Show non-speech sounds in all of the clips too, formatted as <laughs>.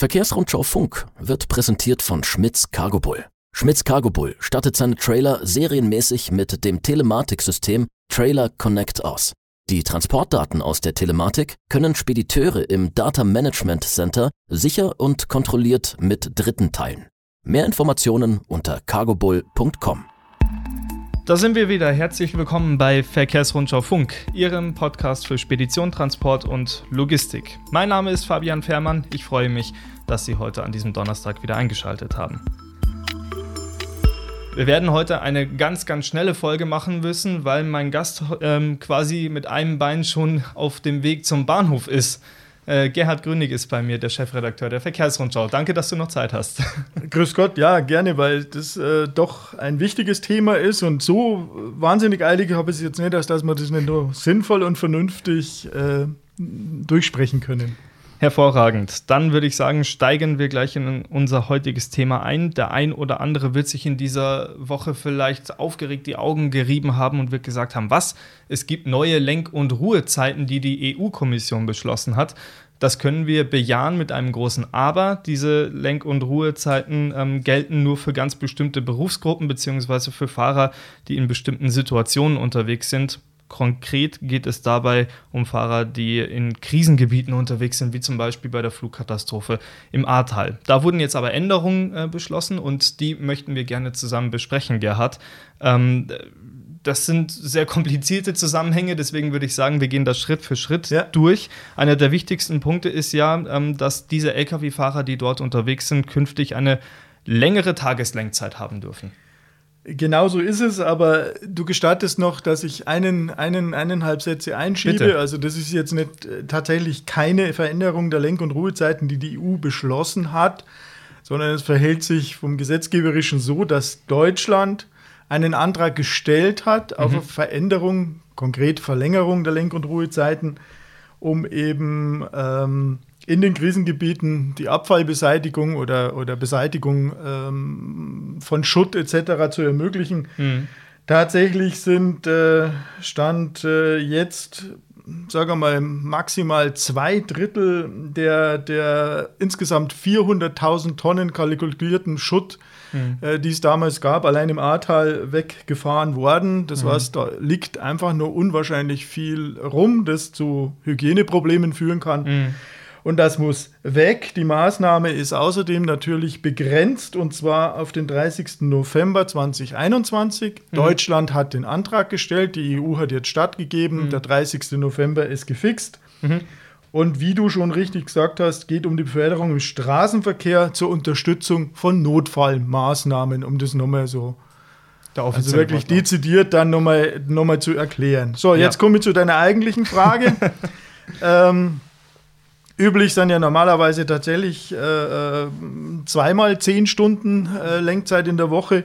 Verkehrsrundschau Funk wird präsentiert von Schmitz Cargo Bull. Schmitz Cargo Bull stattet seine Trailer serienmäßig mit dem Telematiksystem Trailer Connect aus. Die Transportdaten aus der Telematik können Spediteure im Data Management Center sicher und kontrolliert mit Dritten teilen. Mehr Informationen unter cargobull.com. Da sind wir wieder. Herzlich willkommen bei Verkehrsrundschau Funk, Ihrem Podcast für Spedition, Transport und Logistik. Mein Name ist Fabian Fährmann. Ich freue mich, dass Sie heute an diesem Donnerstag wieder eingeschaltet haben. Wir werden heute eine ganz, ganz schnelle Folge machen müssen, weil mein Gast ähm, quasi mit einem Bein schon auf dem Weg zum Bahnhof ist. Äh, Gerhard Grünig ist bei mir, der Chefredakteur der Verkehrsrundschau. Danke, dass du noch Zeit hast. <laughs> Grüß Gott, ja, gerne, weil das äh, doch ein wichtiges Thema ist und so wahnsinnig eilig habe ich es jetzt nicht, dass wir das nicht nur sinnvoll und vernünftig äh, durchsprechen können. Hervorragend. Dann würde ich sagen, steigen wir gleich in unser heutiges Thema ein. Der ein oder andere wird sich in dieser Woche vielleicht aufgeregt die Augen gerieben haben und wird gesagt haben, was? Es gibt neue Lenk- und Ruhezeiten, die die EU-Kommission beschlossen hat. Das können wir bejahen mit einem großen Aber. Diese Lenk- und Ruhezeiten ähm, gelten nur für ganz bestimmte Berufsgruppen beziehungsweise für Fahrer, die in bestimmten Situationen unterwegs sind. Konkret geht es dabei um Fahrer, die in Krisengebieten unterwegs sind, wie zum Beispiel bei der Flugkatastrophe im Ahrtal. Da wurden jetzt aber Änderungen äh, beschlossen und die möchten wir gerne zusammen besprechen, Gerhard. Ähm, das sind sehr komplizierte Zusammenhänge, deswegen würde ich sagen, wir gehen das Schritt für Schritt ja. durch. Einer der wichtigsten Punkte ist ja, ähm, dass diese Lkw-Fahrer, die dort unterwegs sind, künftig eine längere Tageslenkzeit haben dürfen. Genau so ist es, aber du gestattest noch, dass ich einen, einen, eineinhalb Sätze einschiebe. Bitte. Also das ist jetzt nicht äh, tatsächlich keine Veränderung der Lenk- und Ruhezeiten, die die EU beschlossen hat, sondern es verhält sich vom Gesetzgeberischen so, dass Deutschland einen Antrag gestellt hat auf mhm. Veränderung, konkret Verlängerung der Lenk- und Ruhezeiten, um eben ähm, in den Krisengebieten die Abfallbeseitigung oder, oder Beseitigung ähm, von Schutt etc. zu ermöglichen. Mhm. Tatsächlich sind äh, Stand äh, jetzt, sagen wir mal, maximal zwei Drittel der, der insgesamt 400.000 Tonnen kalkulierten Schutt, mhm. äh, die es damals gab, allein im Ahrtal weggefahren worden. Das mhm. heißt, da liegt einfach nur unwahrscheinlich viel rum, das zu Hygieneproblemen führen kann. Mhm und das muss weg. Die Maßnahme ist außerdem natürlich begrenzt und zwar auf den 30. November 2021. Mhm. Deutschland hat den Antrag gestellt, die EU hat jetzt stattgegeben, mhm. der 30. November ist gefixt. Mhm. Und wie du schon richtig gesagt hast, geht um die Beförderung im Straßenverkehr zur Unterstützung von Notfallmaßnahmen, um das nochmal so also wirklich Partner. dezidiert dann nochmal noch mal zu erklären. So, jetzt ja. komme ich zu deiner eigentlichen Frage. <laughs> ähm, Üblich sind ja normalerweise tatsächlich äh, äh, zweimal zehn Stunden äh, Lenkzeit in der Woche.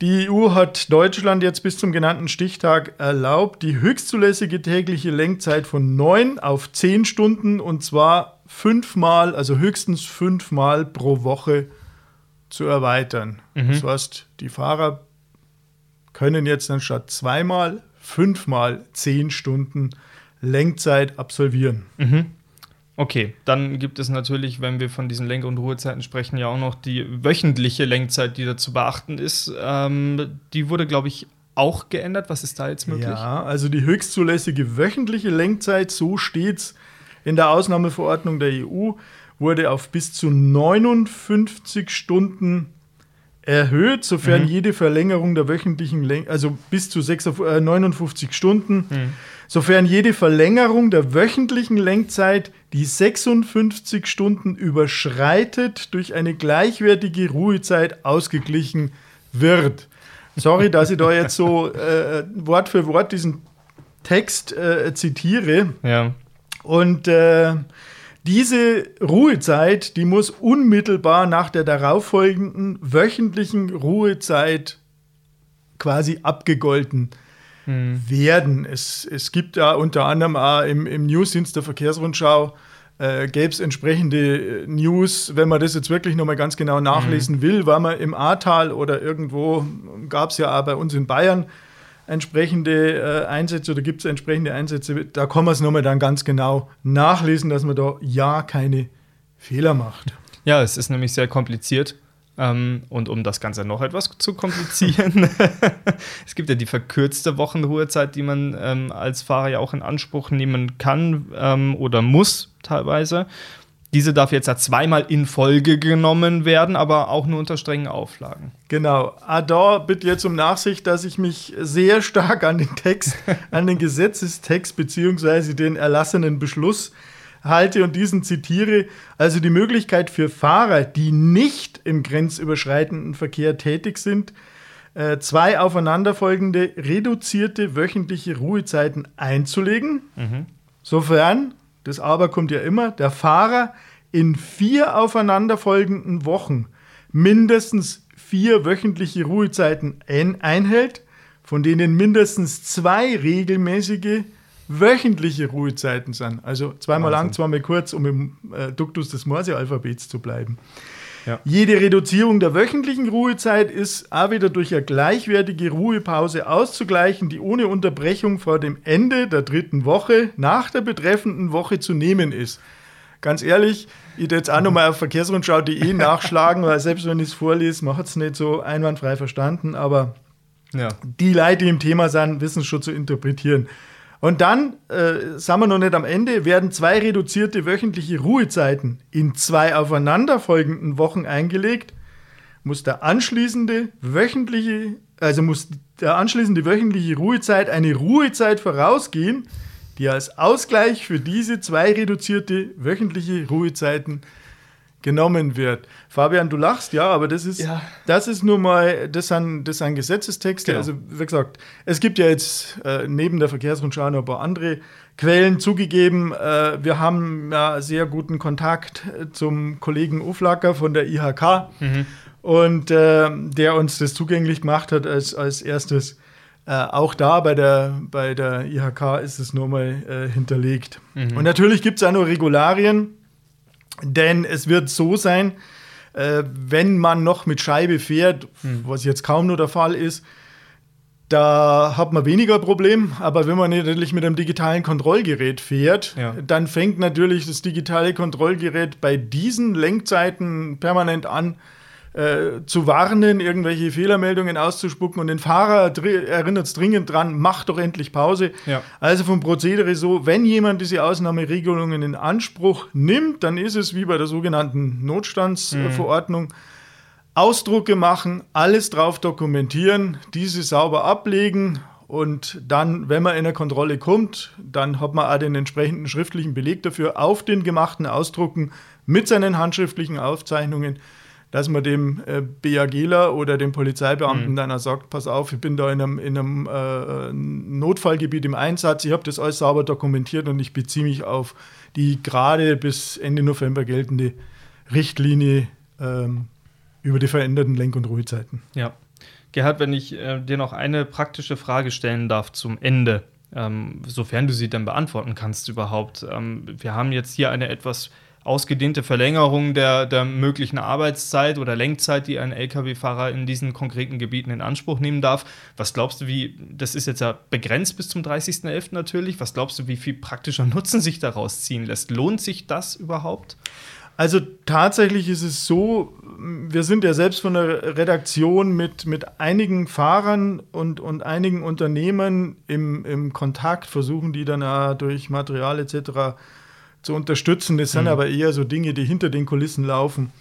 Die EU hat Deutschland jetzt bis zum genannten Stichtag erlaubt, die höchstzulässige tägliche Lenkzeit von neun auf zehn Stunden und zwar fünfmal, also höchstens fünfmal pro Woche zu erweitern. Mhm. Das heißt, die Fahrer können jetzt anstatt zweimal fünfmal zehn Stunden Lenkzeit absolvieren. Mhm. Okay, dann gibt es natürlich, wenn wir von diesen Lenk- und Ruhezeiten sprechen, ja auch noch die wöchentliche Lenkzeit, die da zu beachten ist. Ähm, die wurde, glaube ich, auch geändert. Was ist da jetzt möglich? Ja, also die höchstzulässige wöchentliche Lenkzeit, so steht es in der Ausnahmeverordnung der EU, wurde auf bis zu 59 Stunden erhöht, sofern mhm. jede Verlängerung der wöchentlichen Lenkzeit, also bis zu 6, äh, 59 Stunden, mhm. sofern jede Verlängerung der wöchentlichen Lenkzeit die 56 Stunden überschreitet, durch eine gleichwertige Ruhezeit ausgeglichen wird. Sorry, dass ich da jetzt so äh, Wort für Wort diesen Text äh, zitiere. Ja. Und äh, diese Ruhezeit, die muss unmittelbar nach der darauffolgenden wöchentlichen Ruhezeit quasi abgegolten hm. werden. Es, es gibt da unter anderem auch im, im Newsdienst der Verkehrsrundschau äh, gäbe es entsprechende äh, News, wenn man das jetzt wirklich nochmal ganz genau nachlesen mhm. will, weil man im Ahrtal oder irgendwo gab es ja auch bei uns in Bayern entsprechende äh, Einsätze oder gibt es entsprechende Einsätze, da kann man es nochmal dann ganz genau nachlesen, dass man da ja keine Fehler macht. Ja, es ist nämlich sehr kompliziert. Ähm, und um das Ganze noch etwas zu komplizieren, <laughs> es gibt ja die verkürzte Wochenruhezeit, die man ähm, als Fahrer ja auch in Anspruch nehmen kann ähm, oder muss teilweise. Diese darf jetzt ja zweimal in Folge genommen werden, aber auch nur unter strengen Auflagen. Genau. Ador bitte jetzt um Nachsicht, dass ich mich sehr stark an den Text, <laughs> an den Gesetzestext bzw. den erlassenen Beschluss halte und diesen zitiere. Also die Möglichkeit für Fahrer, die nicht im grenzüberschreitenden Verkehr tätig sind, äh, zwei aufeinanderfolgende reduzierte wöchentliche Ruhezeiten einzulegen, mhm. sofern das Aber kommt ja immer, der Fahrer in vier aufeinanderfolgenden Wochen mindestens vier wöchentliche Ruhezeiten ein einhält, von denen mindestens zwei regelmäßige wöchentliche Ruhezeiten sind. Also zweimal Wahnsinn. lang, zweimal kurz, um im äh, Duktus des Morse-Alphabets zu bleiben. Ja. Jede Reduzierung der wöchentlichen Ruhezeit ist auch wieder durch eine gleichwertige Ruhepause auszugleichen, die ohne Unterbrechung vor dem Ende der dritten Woche nach der betreffenden Woche zu nehmen ist. Ganz ehrlich, ich würde jetzt auch nochmal auf verkehrsrundschau.de <laughs> nachschlagen, weil selbst wenn ich es vorlese, macht es nicht so einwandfrei verstanden, aber ja. die Leute, die im Thema sind, wissen es schon zu interpretieren. Und dann, äh, sind wir noch nicht am Ende, werden zwei reduzierte wöchentliche Ruhezeiten in zwei aufeinanderfolgenden Wochen eingelegt, muss der anschließende wöchentliche, also muss der anschließende wöchentliche Ruhezeit eine Ruhezeit vorausgehen, die als Ausgleich für diese zwei reduzierte wöchentliche Ruhezeiten genommen wird. Fabian, du lachst, ja, aber das ist, ja. das ist nur mal, das sind, das sind Gesetzestexte. Genau. Also, wie gesagt, es gibt ja jetzt äh, neben der Verkehrsrundschau noch ein paar andere Quellen zugegeben. Äh, wir haben ja sehr guten Kontakt äh, zum Kollegen Uflacker von der IHK mhm. und äh, der uns das zugänglich gemacht hat als, als erstes. Äh, auch da bei der, bei der IHK ist es nur mal äh, hinterlegt. Mhm. Und natürlich gibt es auch noch Regularien denn es wird so sein, äh, wenn man noch mit Scheibe fährt, hm. was jetzt kaum nur der Fall ist, da hat man weniger Problem. Aber wenn man natürlich mit einem digitalen Kontrollgerät fährt, ja. dann fängt natürlich das digitale Kontrollgerät bei diesen Lenkzeiten permanent an, äh, zu warnen, irgendwelche Fehlermeldungen auszuspucken und den Fahrer erinnert es dringend dran, mach doch endlich Pause. Ja. Also vom Prozedere so, wenn jemand diese Ausnahmeregelungen in Anspruch nimmt, dann ist es wie bei der sogenannten Notstandsverordnung. Mhm. Ausdrucke machen, alles drauf dokumentieren, diese sauber ablegen und dann, wenn man in eine Kontrolle kommt, dann hat man auch den entsprechenden schriftlichen Beleg dafür auf den gemachten Ausdrucken mit seinen handschriftlichen Aufzeichnungen dass man dem äh, BAGler oder dem Polizeibeamten mhm. dann auch sagt, pass auf, ich bin da in einem, in einem äh, Notfallgebiet im Einsatz, ich habe das alles sauber dokumentiert und ich beziehe mich auf die gerade bis Ende November geltende Richtlinie ähm, über die veränderten Lenk- und Ruhezeiten. Ja. Gerhard, wenn ich äh, dir noch eine praktische Frage stellen darf zum Ende, ähm, sofern du sie dann beantworten kannst überhaupt. Ähm, wir haben jetzt hier eine etwas ausgedehnte Verlängerung der, der möglichen Arbeitszeit oder Lenkzeit, die ein Lkw-Fahrer in diesen konkreten Gebieten in Anspruch nehmen darf. Was glaubst du, wie, das ist jetzt ja begrenzt bis zum 30.11. natürlich, was glaubst du, wie viel praktischer <laughs> Nutzen sich daraus ziehen lässt? Lohnt sich das überhaupt? Also tatsächlich ist es so, wir sind ja selbst von der Redaktion mit, mit einigen Fahrern und, und einigen Unternehmen im, im Kontakt, versuchen die dann auch durch Material etc zu unterstützen. Das sind mhm. aber eher so Dinge, die hinter den Kulissen laufen.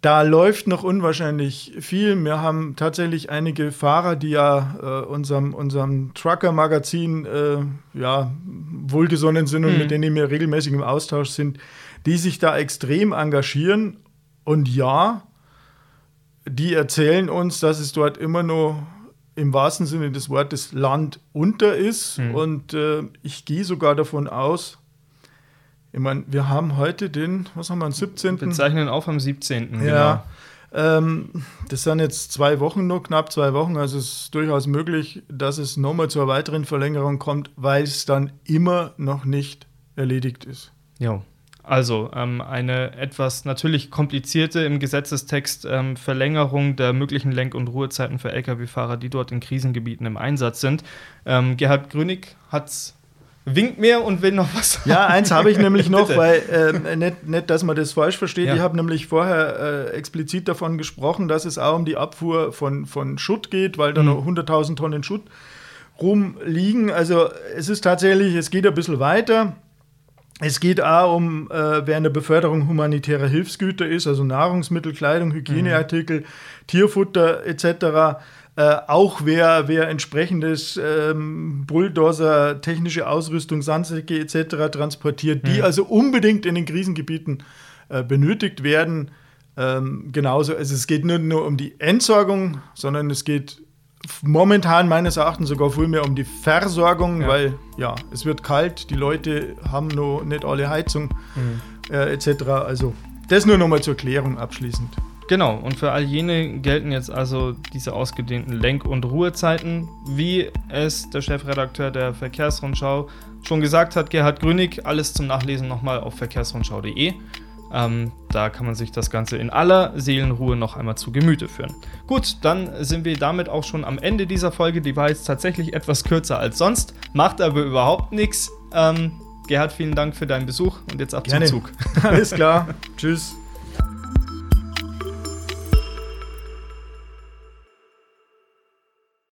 Da läuft noch unwahrscheinlich viel. Wir haben tatsächlich einige Fahrer, die ja äh, unserem, unserem Trucker-Magazin äh, ja, wohlgesonnen sind und mhm. mit denen wir regelmäßig im Austausch sind, die sich da extrem engagieren. Und ja, die erzählen uns, dass es dort immer noch im wahrsten Sinne des Wortes Land unter ist. Mhm. Und äh, ich gehe sogar davon aus, ich meine, wir haben heute den, was haben wir, am 17. Wir zeichnen auf am 17. Ja. Genau. Ähm, das sind jetzt zwei Wochen nur, knapp zwei Wochen. Also es ist durchaus möglich, dass es nochmal zur weiteren Verlängerung kommt, weil es dann immer noch nicht erledigt ist. Ja. Also ähm, eine etwas natürlich komplizierte im Gesetzestext ähm, Verlängerung der möglichen Lenk- und Ruhezeiten für Lkw-Fahrer, die dort in Krisengebieten im Einsatz sind. Ähm, Gerhard Grünig hat es winkt mir und will noch was sagen. Ja, eins habe ich <laughs> nämlich noch, weil äh, nicht, nicht, dass man das falsch versteht. Ja. Ich habe nämlich vorher äh, explizit davon gesprochen, dass es auch um die Abfuhr von, von Schutt geht, weil da mhm. noch 100.000 Tonnen Schutt rumliegen. Also es ist tatsächlich, es geht ein bisschen weiter. Es geht auch um, äh, wer eine Beförderung humanitärer Hilfsgüter ist, also Nahrungsmittel, Kleidung, Hygieneartikel, mhm. Tierfutter etc. Äh, auch wer, wer entsprechendes ähm, Bulldozer, technische Ausrüstung, Sandsäcke etc. transportiert, die mhm. also unbedingt in den Krisengebieten äh, benötigt werden. Ähm, genauso, also es geht nicht nur um die Entsorgung, sondern es geht momentan meines Erachtens sogar viel mehr um die Versorgung, ja. weil ja, es wird kalt, die Leute haben noch nicht alle Heizung mhm. äh, etc. Also das nur nochmal zur Klärung abschließend. Genau, und für all jene gelten jetzt also diese ausgedehnten Lenk- und Ruhezeiten, wie es der Chefredakteur der Verkehrsrundschau schon gesagt hat, Gerhard Grünig, alles zum Nachlesen nochmal auf verkehrsrundschau.de. Ähm, da kann man sich das Ganze in aller Seelenruhe noch einmal zu Gemüte führen. Gut, dann sind wir damit auch schon am Ende dieser Folge. Die war jetzt tatsächlich etwas kürzer als sonst, macht aber überhaupt nichts. Ähm, Gerhard, vielen Dank für deinen Besuch und jetzt ab Gerne. zum Zug. <laughs> Alles klar. <laughs> Tschüss.